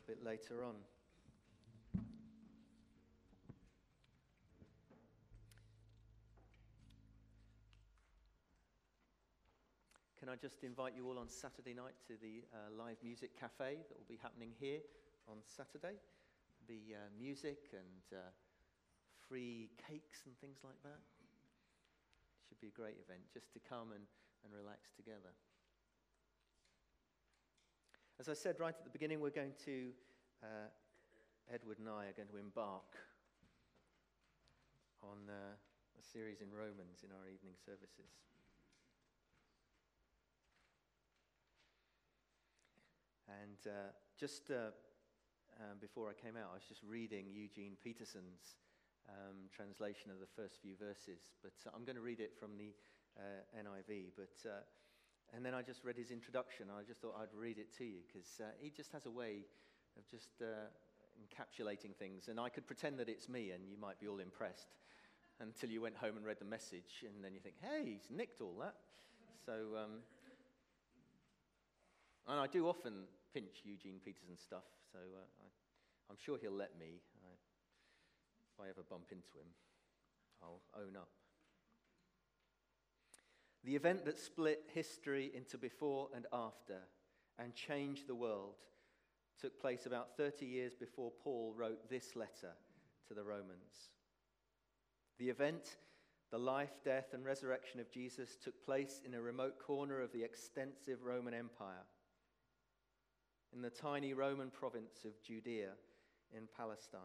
a bit later on. Can I just invite you all on Saturday night to the uh, live music cafe that will be happening here on Saturday? Be uh, music and uh, free cakes and things like that. Should be a great event just to come and, and relax together. As I said right at the beginning, we're going to, uh, Edward and I are going to embark on uh, a series in Romans in our evening services. And uh, just uh, um, before I came out, I was just reading Eugene Peterson's um, translation of the first few verses, but uh, I'm going to read it from the uh, NIV. But and then I just read his introduction. I just thought I'd read it to you because uh, he just has a way of just uh, encapsulating things, and I could pretend that it's me, and you might be all impressed until you went home and read the message, and then you think, "Hey, he's nicked all that." So. Um, and I do often pinch Eugene Peterson's stuff, so uh, I, am sure he'll let me. I, I ever bump into him, I'll own up. The event that split history into before and after and changed the world took place about 30 years before Paul wrote this letter to the Romans. The event, the life, death, and resurrection of Jesus, took place in a remote corner of the extensive Roman Empire, in the tiny Roman province of Judea in Palestine.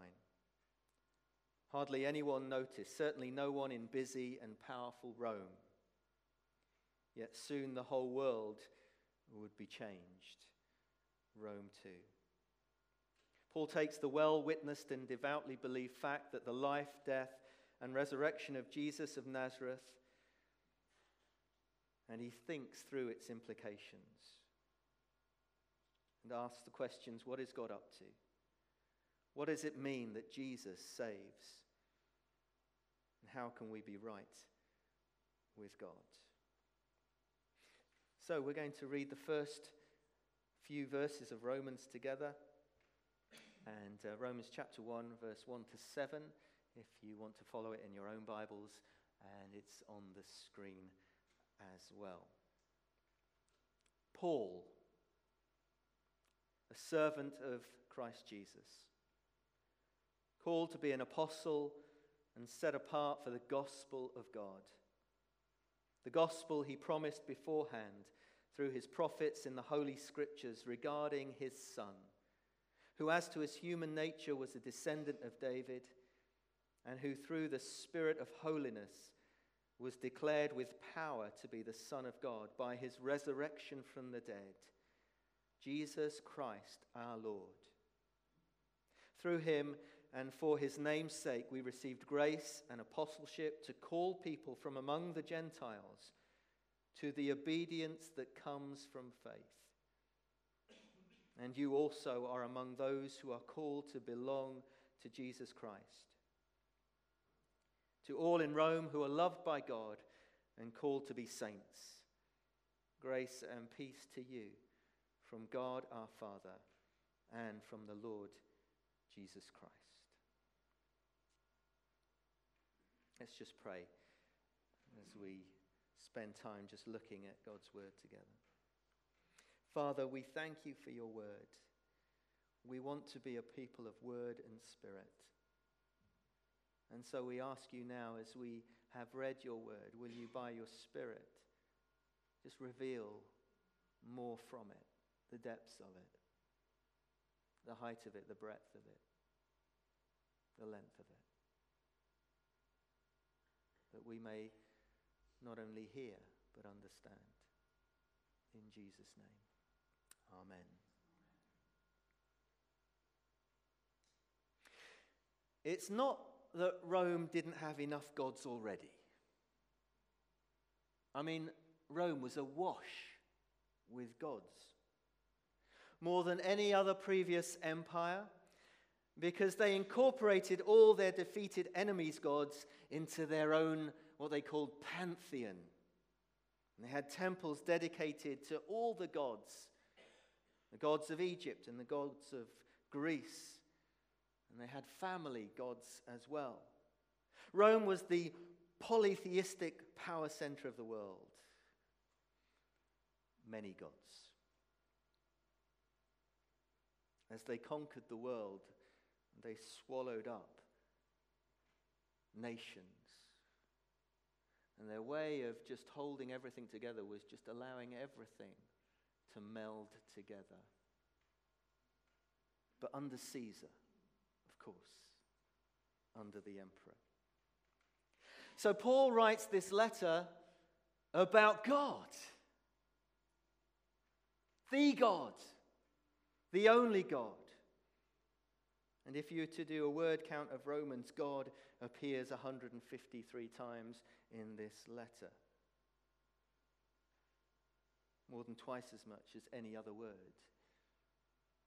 Hardly anyone noticed, certainly no one in busy and powerful Rome. Yet soon the whole world would be changed. Rome too. Paul takes the well witnessed and devoutly believed fact that the life, death, and resurrection of Jesus of Nazareth, and he thinks through its implications and asks the questions what is God up to? What does it mean that Jesus saves? And how can we be right with God? So, we're going to read the first few verses of Romans together. And uh, Romans chapter 1, verse 1 to 7, if you want to follow it in your own Bibles, and it's on the screen as well. Paul, a servant of Christ Jesus called to be an apostle and set apart for the gospel of God. The gospel he promised beforehand through his prophets in the Holy Scriptures regarding his Son, who, as to his human nature, was a descendant of David, and who, through the Spirit of holiness, was declared with power to be the Son of God by his resurrection from the dead, Jesus Christ our Lord. Through him and for his name's sake, we received grace and apostleship to call people from among the Gentiles to the obedience that comes from faith. And you also are among those who are called to belong to Jesus Christ. To all in Rome who are loved by God and called to be saints, grace and peace to you from God our Father and from the Lord Jesus Christ. Let's just pray as we spend time just looking at God's word together. Father, we thank you for your word. We want to be a people of word and spirit. And so we ask you now, as we have read your word, will you, by your spirit, just reveal more from it, the depths of it, the height of it, the breadth of it, the length of it. That we may not only hear, but understand. In Jesus' name, Amen. It's not that Rome didn't have enough gods already. I mean, Rome was awash with gods more than any other previous empire because they incorporated all their defeated enemies' gods into their own, what they called pantheon. And they had temples dedicated to all the gods the gods of Egypt and the gods of Greece, and they had family gods as well. Rome was the polytheistic power center of the world. Many gods. As they conquered the world, they swallowed up nations. And their way of just holding everything together was just allowing everything to meld together. But under Caesar, of course, under the emperor. So Paul writes this letter about God, the God, the only God. And if you were to do a word count of Romans, God appears 153 times in this letter. More than twice as much as any other word.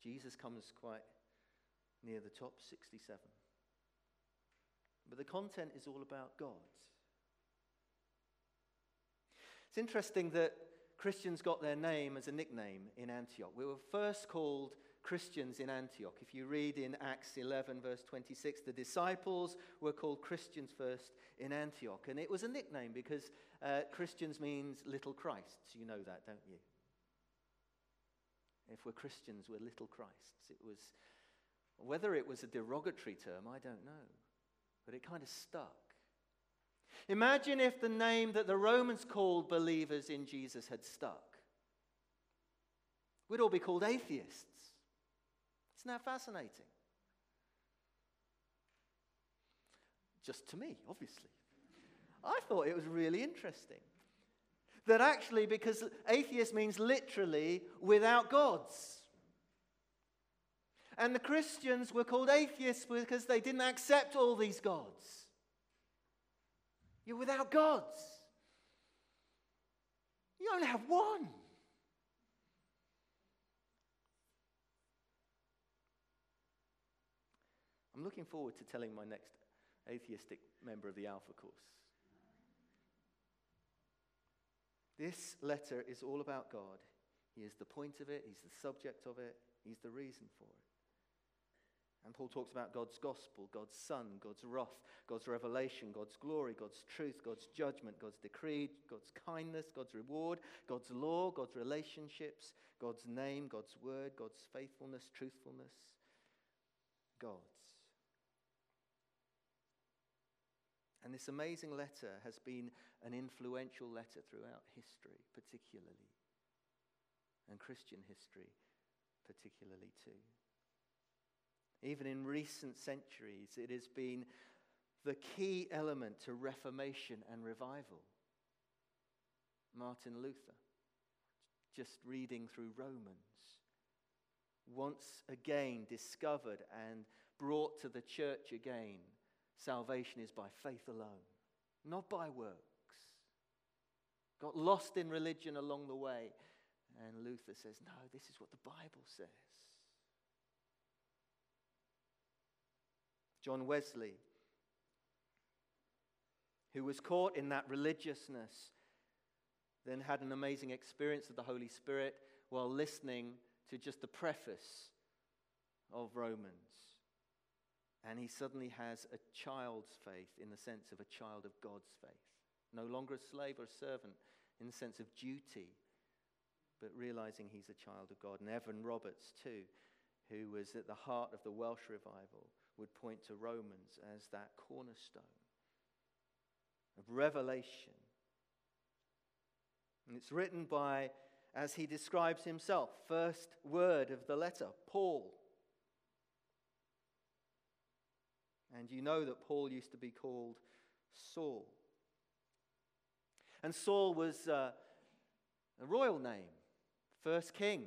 Jesus comes quite near the top, 67. But the content is all about God. It's interesting that Christians got their name as a nickname in Antioch. We were first called Christians in Antioch. If you read in Acts 11, verse 26, the disciples were called Christians first in Antioch. And it was a nickname because uh, Christians means little Christs. You know that, don't you? If we're Christians, we're little Christs. It was, whether it was a derogatory term, I don't know. But it kind of stuck. Imagine if the name that the Romans called believers in Jesus had stuck. We'd all be called atheists. Isn't that fascinating? Just to me, obviously. I thought it was really interesting. That actually, because atheist means literally without gods. And the Christians were called atheists because they didn't accept all these gods. You're without gods. You only have one. I'm looking forward to telling my next atheistic member of the Alpha course. This letter is all about God. He is the point of it, He's the subject of it, He's the reason for it. And Paul talks about God's gospel, God's Son, God's wrath, God's revelation, God's glory, God's truth, God's judgment, God's decree, God's kindness, God's reward, God's law, God's relationships, God's name, God's word, God's faithfulness, truthfulness, God's. And this amazing letter has been an influential letter throughout history, particularly, and Christian history, particularly too. Even in recent centuries, it has been the key element to Reformation and revival. Martin Luther, just reading through Romans, once again discovered and brought to the church again salvation is by faith alone, not by works. Got lost in religion along the way. And Luther says, no, this is what the Bible says. John Wesley, who was caught in that religiousness, then had an amazing experience of the Holy Spirit while listening to just the preface of Romans. And he suddenly has a child's faith in the sense of a child of God's faith. No longer a slave or a servant in the sense of duty, but realizing he's a child of God. And Evan Roberts, too, who was at the heart of the Welsh revival, would point to Romans as that cornerstone of revelation. And it's written by, as he describes himself, first word of the letter, Paul. And you know that Paul used to be called Saul. And Saul was uh, a royal name. First king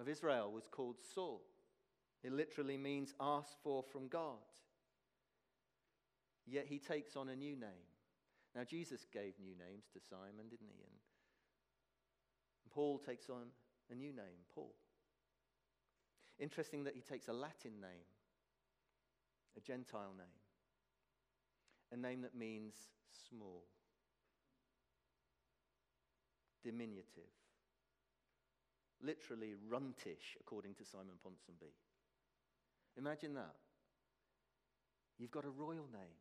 of Israel was called Saul. It literally means asked for from God. Yet he takes on a new name. Now, Jesus gave new names to Simon, didn't he? And Paul takes on a new name, Paul. Interesting that he takes a Latin name, a Gentile name, a name that means small, diminutive, literally runtish, according to Simon Ponsonby. Imagine that. You've got a royal name,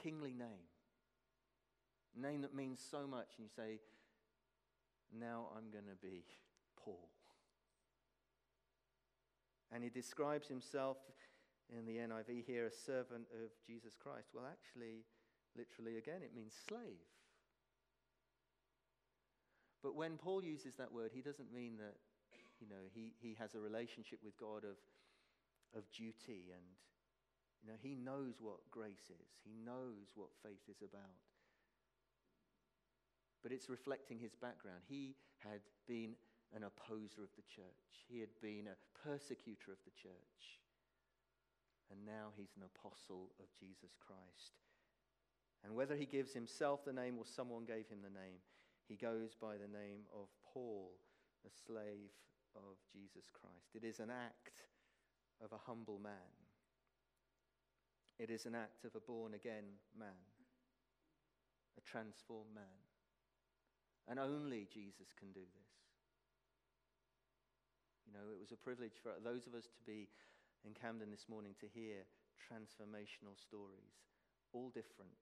kingly name, name that means so much, and you say, Now I'm going to be Paul. And he describes himself in the NIV here, a servant of Jesus Christ. Well, actually, literally again, it means slave. But when Paul uses that word, he doesn't mean that, you know, he, he has a relationship with God of, of duty and, you know, he knows what grace is. He knows what faith is about. But it's reflecting his background. He had been an opposer of the church. He had been a persecutor of the church and now he's an apostle of Jesus Christ. And whether he gives himself the name or someone gave him the name, he goes by the name of Paul, a slave of Jesus Christ. It is an act of a humble man. It is an act of a born again man, a transformed man. And only Jesus can do this. You know, it was a privilege for those of us to be in Camden this morning to hear transformational stories, all different.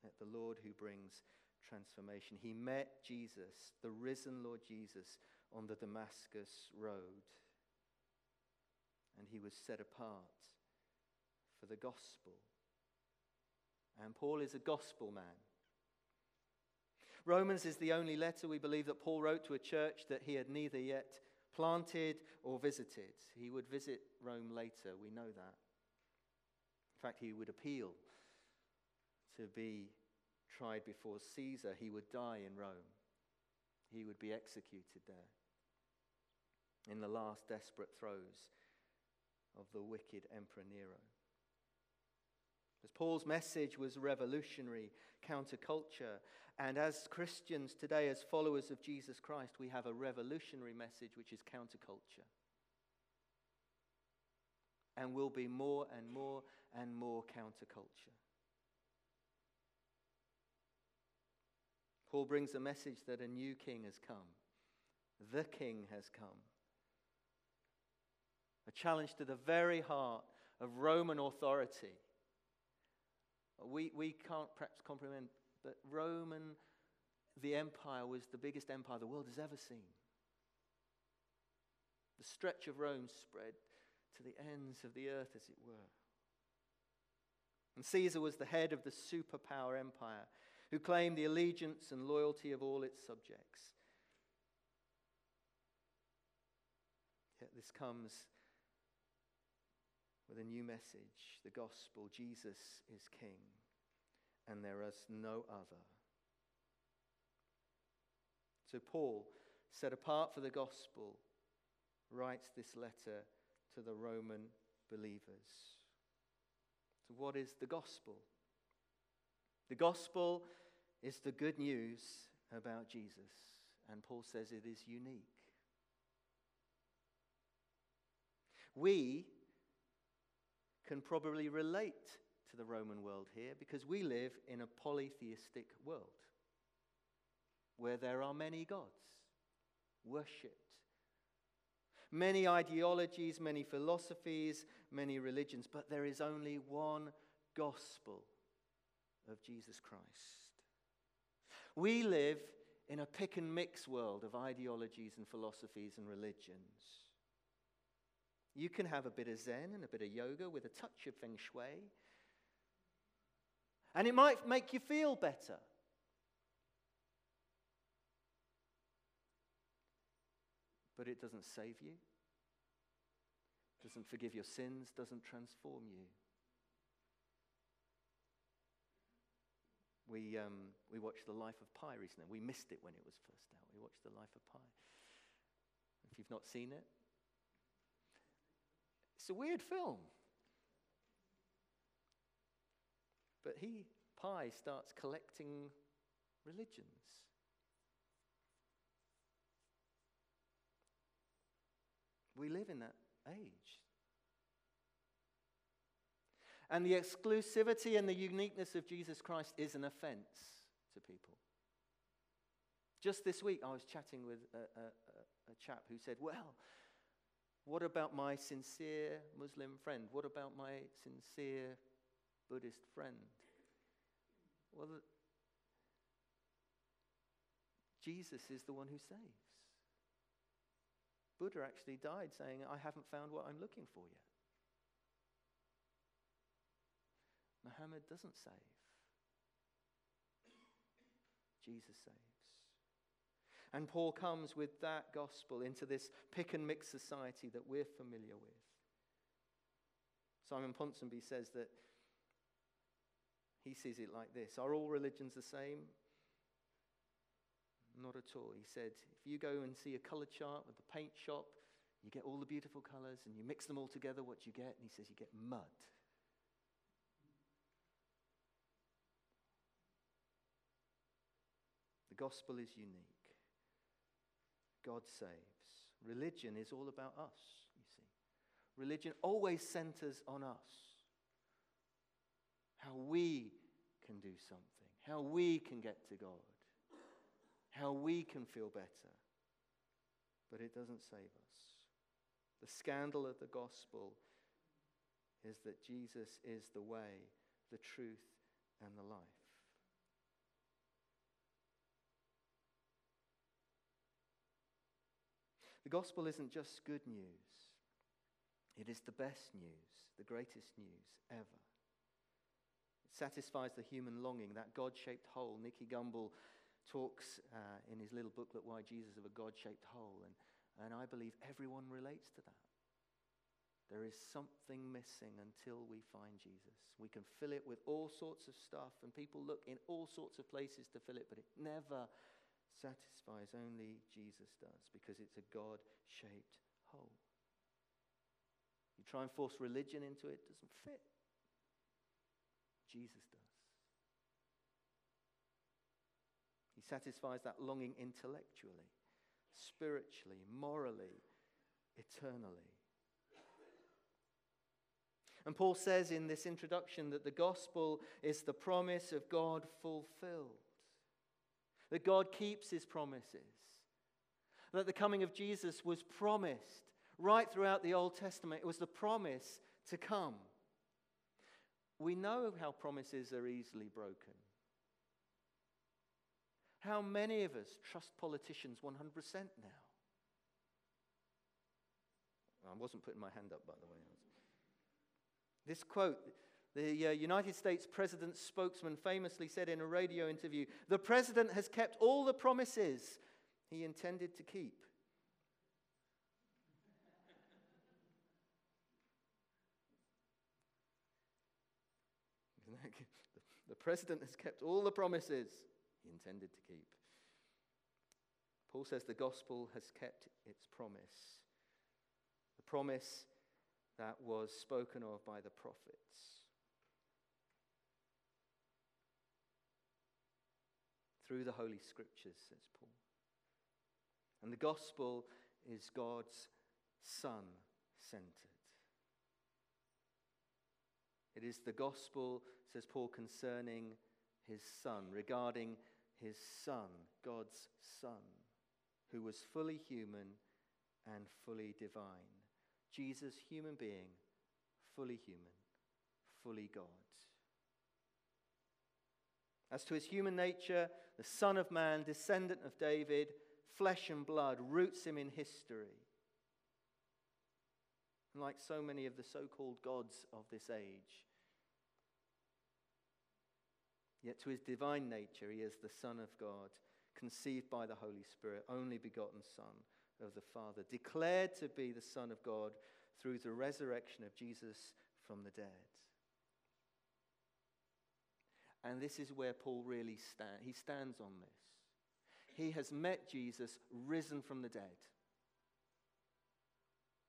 That the Lord who brings transformation. He met Jesus, the risen Lord Jesus, on the Damascus Road. And he was set apart for the gospel. And Paul is a gospel man. Romans is the only letter we believe that Paul wrote to a church that he had neither yet planted or visited. He would visit Rome later, we know that. In fact, he would appeal to be tried before Caesar. He would die in Rome, he would be executed there in the last desperate throes of the wicked Emperor Nero. As Paul's message was revolutionary, counterculture, and as Christians today, as followers of Jesus Christ, we have a revolutionary message which is counterculture. And will be more and more and more counterculture. Paul brings a message that a new king has come. The king has come. A challenge to the very heart of Roman authority. We, we can't perhaps comprehend that Roman, the empire, was the biggest empire the world has ever seen. The stretch of Rome spread to the ends of the earth, as it were. And Caesar was the head of the superpower empire who claimed the allegiance and loyalty of all its subjects. Yet this comes with a new message the gospel Jesus is king and there is no other. So, Paul, set apart for the gospel, writes this letter to the Roman believers. So, what is the gospel? The gospel is the good news about Jesus, and Paul says it is unique. We can probably relate the Roman world here because we live in a polytheistic world where there are many gods worshipped. Many ideologies, many philosophies, many religions, but there is only one gospel of Jesus Christ. We live in a pick and mix world of ideologies and philosophies and religions. You can have a bit of Zen and a bit of yoga with a touch of Feng Shui and it might make you feel better. But it doesn't save you, doesn't forgive your sins, doesn't transform you. We, um, we watched The Life of Pi recently. We missed it when it was first out. We watched The Life of Pi. If you've not seen it, it's a weird film. But he, Pi, starts collecting religions. We live in that age. And the exclusivity and the uniqueness of Jesus Christ is an offense to people. Just this week, I was chatting with a, a, a chap who said, Well, what about my sincere Muslim friend? What about my sincere Buddhist friend? Well, Jesus is the one who saves. Buddha actually died saying, I haven't found what I'm looking for yet. Muhammad doesn't save. Jesus saves. And Paul comes with that gospel into this pick and mix society that we're familiar with. Simon Ponsonby says that he sees it like this Are all religions the same? Not at all. He said, if you go and see a color chart with the paint shop, you get all the beautiful colors and you mix them all together, what do you get? And he says, you get mud. The gospel is unique. God saves. Religion is all about us, you see. Religion always centers on us. How we can do something, how we can get to God how we can feel better. But it doesn't save us. The scandal of the gospel is that Jesus is the way, the truth, and the life. The gospel isn't just good news, it is the best news, the greatest news ever. Satisfies the human longing, that God shaped hole. Nicky Gumbel talks uh, in his little booklet, Why Jesus, of a God shaped hole. And, and I believe everyone relates to that. There is something missing until we find Jesus. We can fill it with all sorts of stuff, and people look in all sorts of places to fill it, but it never satisfies. Only Jesus does, because it's a God shaped hole. You try and force religion into it, it doesn't fit. Jesus does. He satisfies that longing intellectually, spiritually, morally, eternally. And Paul says in this introduction that the gospel is the promise of God fulfilled, that God keeps his promises, that the coming of Jesus was promised right throughout the Old Testament. It was the promise to come. We know how promises are easily broken. How many of us trust politicians 100% now? I wasn't putting my hand up, by the way. This quote the uh, United States president's spokesman famously said in a radio interview The president has kept all the promises he intended to keep. the president has kept all the promises he intended to keep. Paul says the gospel has kept its promise, the promise that was spoken of by the prophets. Through the Holy Scriptures, says Paul. And the gospel is God's Son centered. It is the gospel, says Paul, concerning his Son, regarding his Son, God's Son, who was fully human and fully divine. Jesus, human being, fully human, fully God. As to his human nature, the Son of Man, descendant of David, flesh and blood, roots him in history. And like so many of the so called gods of this age, Yet to his divine nature, he is the Son of God, conceived by the Holy Spirit, only begotten Son of the Father, declared to be the Son of God through the resurrection of Jesus from the dead. And this is where Paul really stands. He stands on this. He has met Jesus risen from the dead.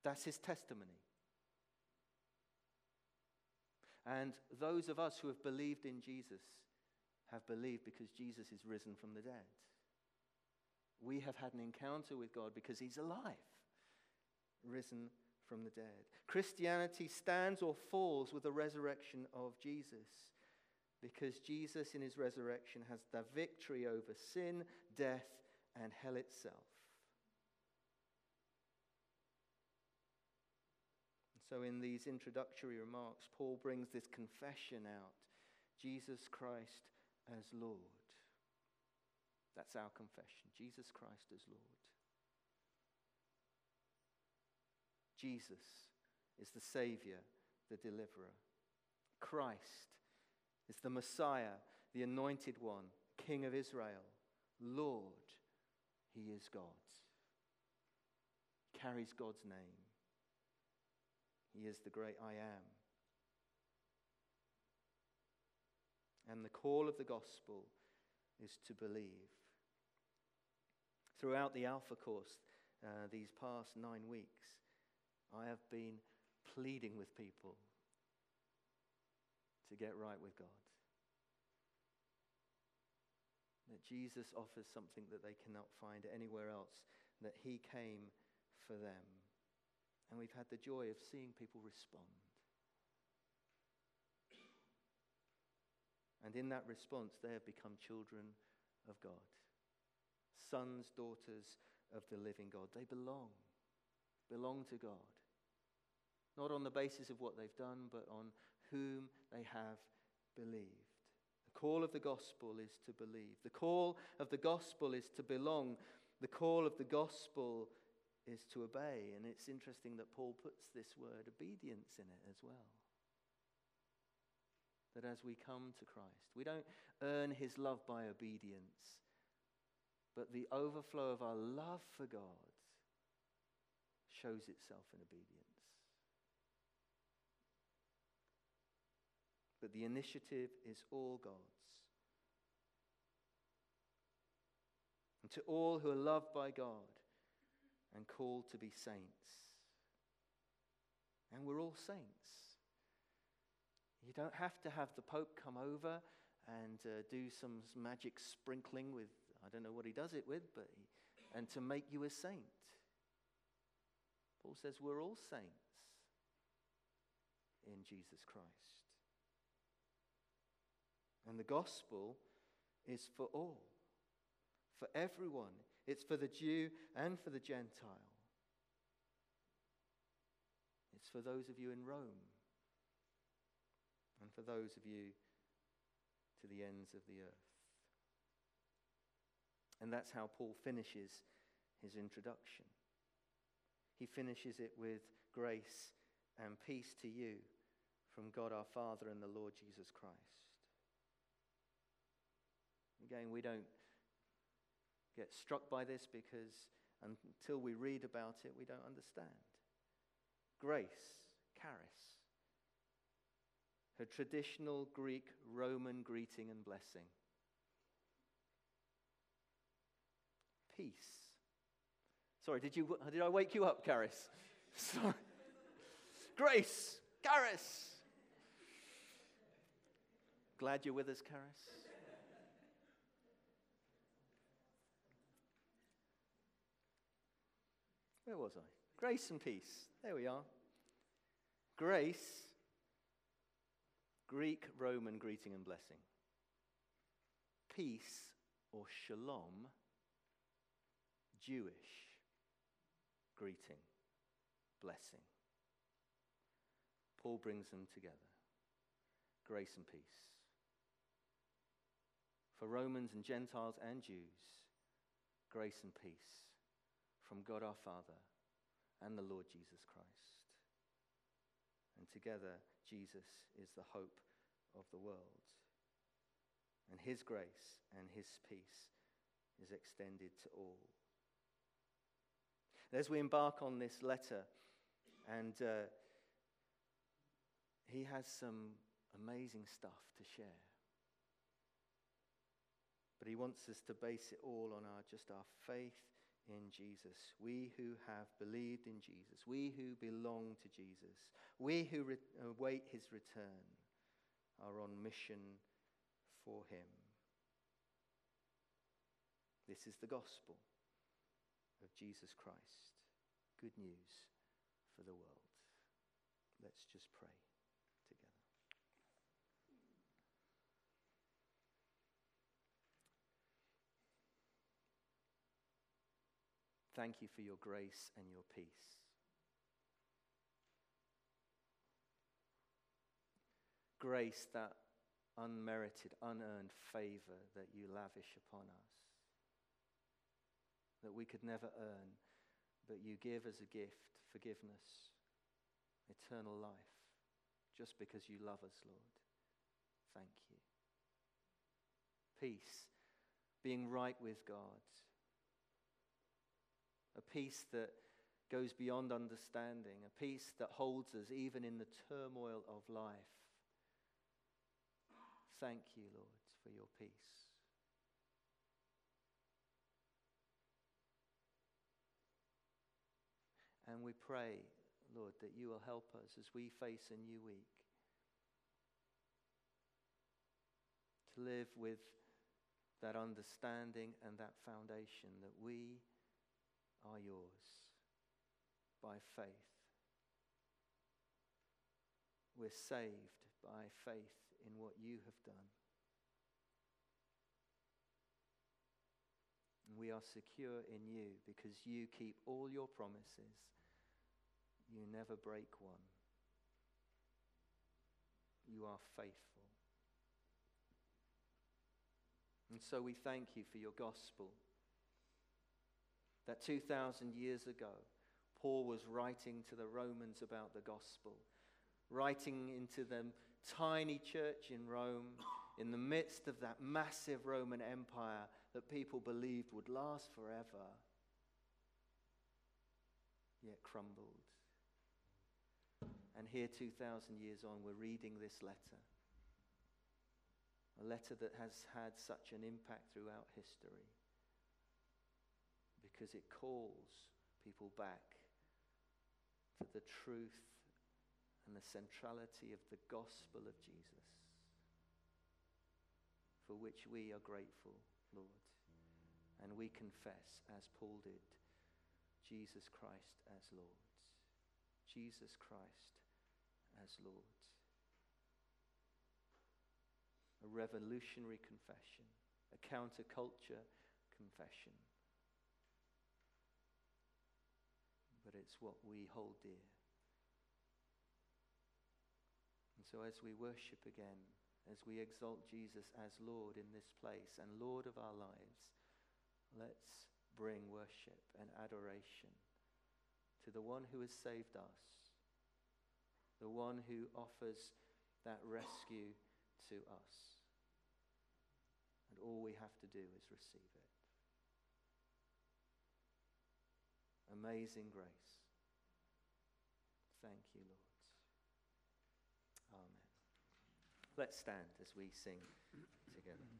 That's his testimony. And those of us who have believed in Jesus have believed because Jesus is risen from the dead. We have had an encounter with God because he's alive, risen from the dead. Christianity stands or falls with the resurrection of Jesus because Jesus in his resurrection has the victory over sin, death, and hell itself. So, in these introductory remarks, Paul brings this confession out Jesus Christ as Lord. That's our confession Jesus Christ as Lord. Jesus is the Savior, the Deliverer. Christ is the Messiah, the Anointed One, King of Israel. Lord, He is God. Carries God's name. He is the great I am. And the call of the gospel is to believe. Throughout the Alpha course, uh, these past nine weeks, I have been pleading with people to get right with God. That Jesus offers something that they cannot find anywhere else, that He came for them. And we've had the joy of seeing people respond. And in that response, they have become children of God, sons, daughters of the living God. They belong, belong to God. Not on the basis of what they've done, but on whom they have believed. The call of the gospel is to believe. The call of the gospel is to belong. The call of the gospel is to obey. And it's interesting that Paul puts this word obedience in it as well. That as we come to Christ, we don't earn his love by obedience, but the overflow of our love for God shows itself in obedience. But the initiative is all God's. And to all who are loved by God and called to be saints. And we're all saints. You don't have to have the Pope come over and uh, do some magic sprinkling with, I don't know what he does it with, but he, and to make you a saint. Paul says we're all saints in Jesus Christ. And the gospel is for all, for everyone. It's for the Jew and for the Gentile. It's for those of you in Rome and for those of you to the ends of the earth. And that's how Paul finishes his introduction. He finishes it with grace and peace to you from God our Father and the Lord Jesus Christ. Again, we don't get struck by this because until we read about it, we don't understand. Grace, charis, her traditional Greek Roman greeting and blessing. Peace. Sorry, did, you, did I wake you up, Charis? Sorry. Grace, Charis. Glad you're with us, Charis. Where was I? Grace and peace. There we are. Grace, Greek Roman greeting and blessing. Peace or shalom, Jewish greeting, blessing. Paul brings them together grace and peace. For Romans and Gentiles and Jews, grace and peace from God our Father and the Lord Jesus Christ. And together, Jesus is the hope of the world. And his grace and his peace is extended to all. As we embark on this letter, and uh, he has some amazing stuff to share. But he wants us to base it all on our, just our faith in Jesus, we who have believed in Jesus, we who belong to Jesus, we who re- await his return are on mission for him. This is the gospel of Jesus Christ. Good news for the world. Let's just pray. Thank you for your grace and your peace. Grace, that unmerited, unearned favor that you lavish upon us, that we could never earn, but you give as a gift forgiveness, eternal life, just because you love us, Lord. Thank you. Peace, being right with God, a peace that goes beyond understanding, a peace that holds us even in the turmoil of life. Thank you, Lord, for your peace. And we pray, Lord, that you will help us as we face a new week to live with that understanding and that foundation that we are yours by faith. We're saved by faith in what you have done. And we are secure in you because you keep all your promises. You never break one. You are faithful. And so we thank you for your gospel. That 2,000 years ago, Paul was writing to the Romans about the gospel, writing into the tiny church in Rome in the midst of that massive Roman Empire that people believed would last forever, yet crumbled. And here, 2,000 years on, we're reading this letter. A letter that has had such an impact throughout history because it calls people back to the truth and the centrality of the gospel of Jesus, for which we are grateful, Lord. And we confess, as Paul did, Jesus Christ as Lord. Jesus Christ as Lord. A revolutionary confession, a counterculture confession. But it's what we hold dear. And so, as we worship again, as we exalt Jesus as Lord in this place and Lord of our lives, let's bring worship and adoration to the one who has saved us, the one who offers that rescue to us. And all we have to do is receive it. Amazing grace. Thank you, Lord. Amen. Let's stand as we sing together.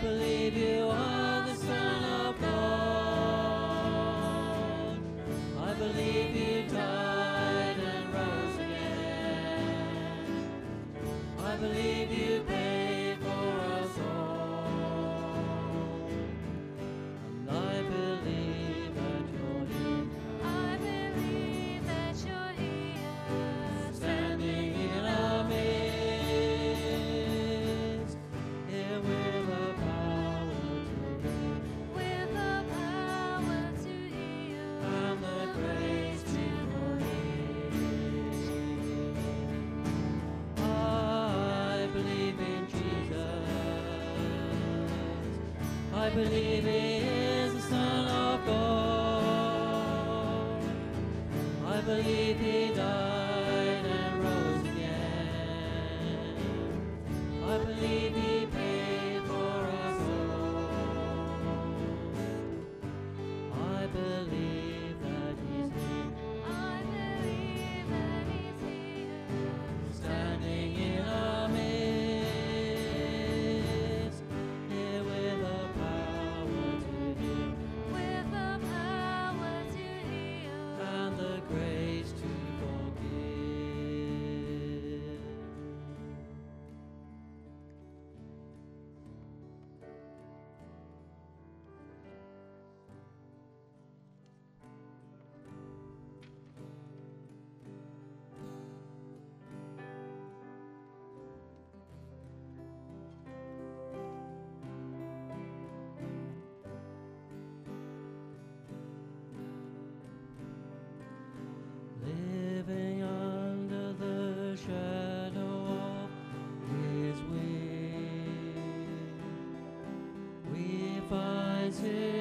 believe you believe find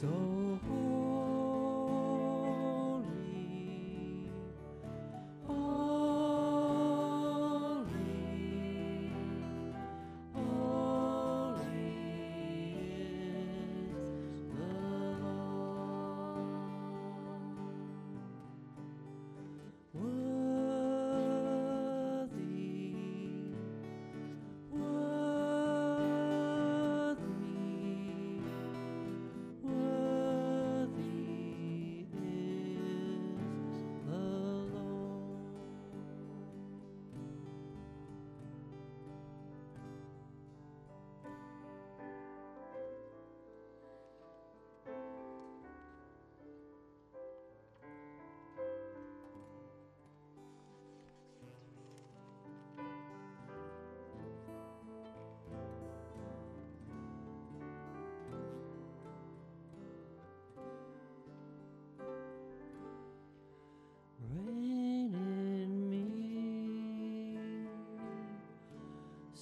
So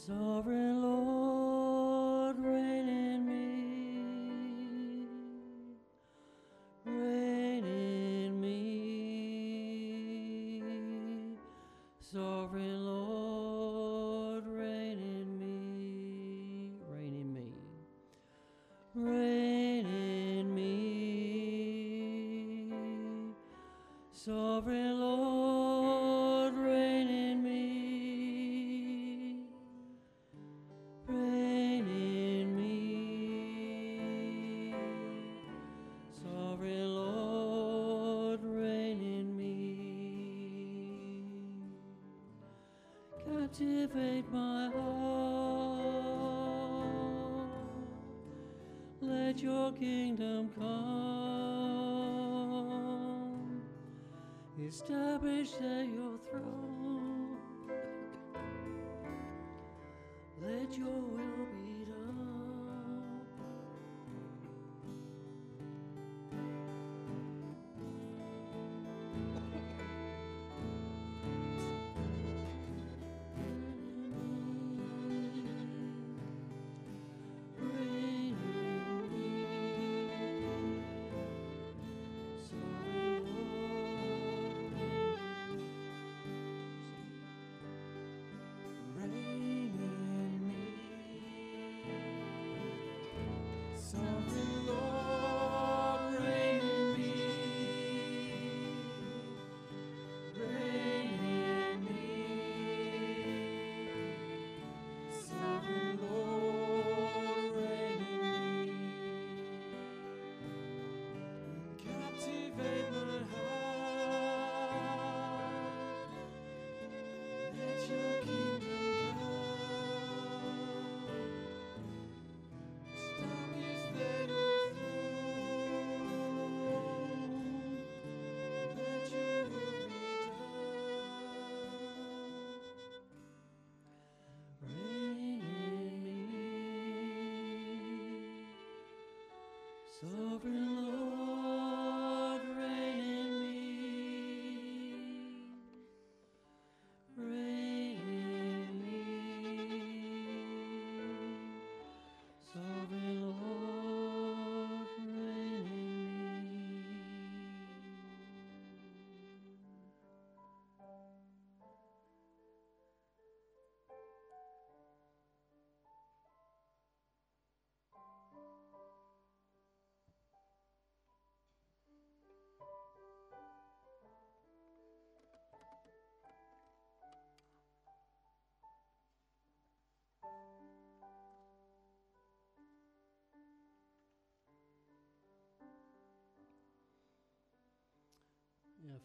Sovereign Lord, Establish there your throne. Let your will be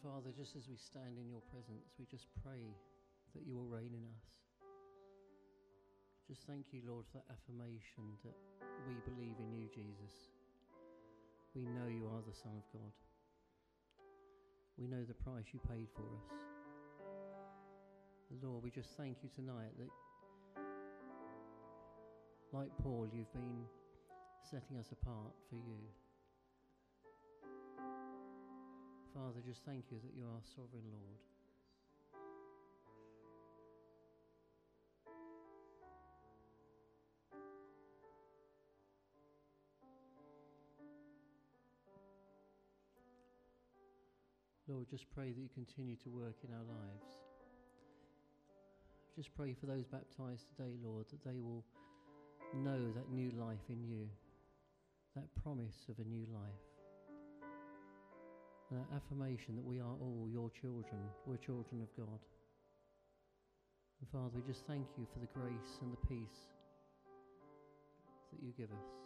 Father, just as we stand in your presence, we just pray that you will reign in us. Just thank you, Lord, for that affirmation that we believe in you, Jesus. We know you are the Son of God. We know the price you paid for us. Lord, we just thank you tonight that, like Paul, you've been setting us apart for you. Father, just thank you that you are sovereign Lord. Lord, just pray that you continue to work in our lives. Just pray for those baptized today, Lord, that they will know that new life in you, that promise of a new life, that affirmation that we are all your children, we're children of God. And Father, we just thank you for the grace and the peace that you give us.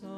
So.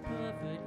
perfect.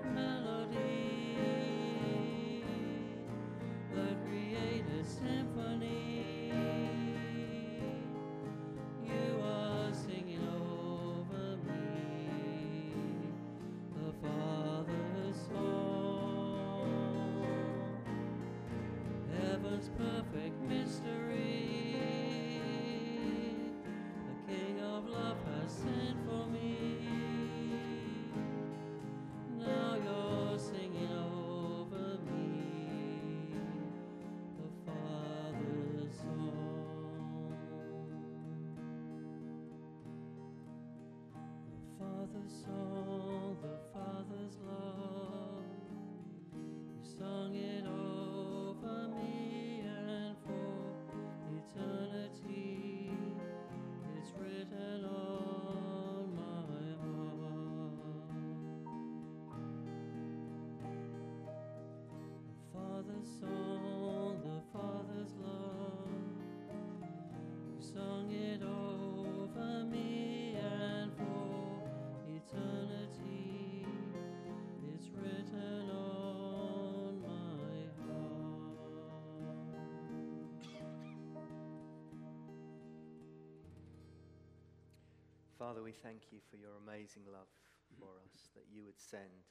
Father, we thank you for your amazing love for us, that you would send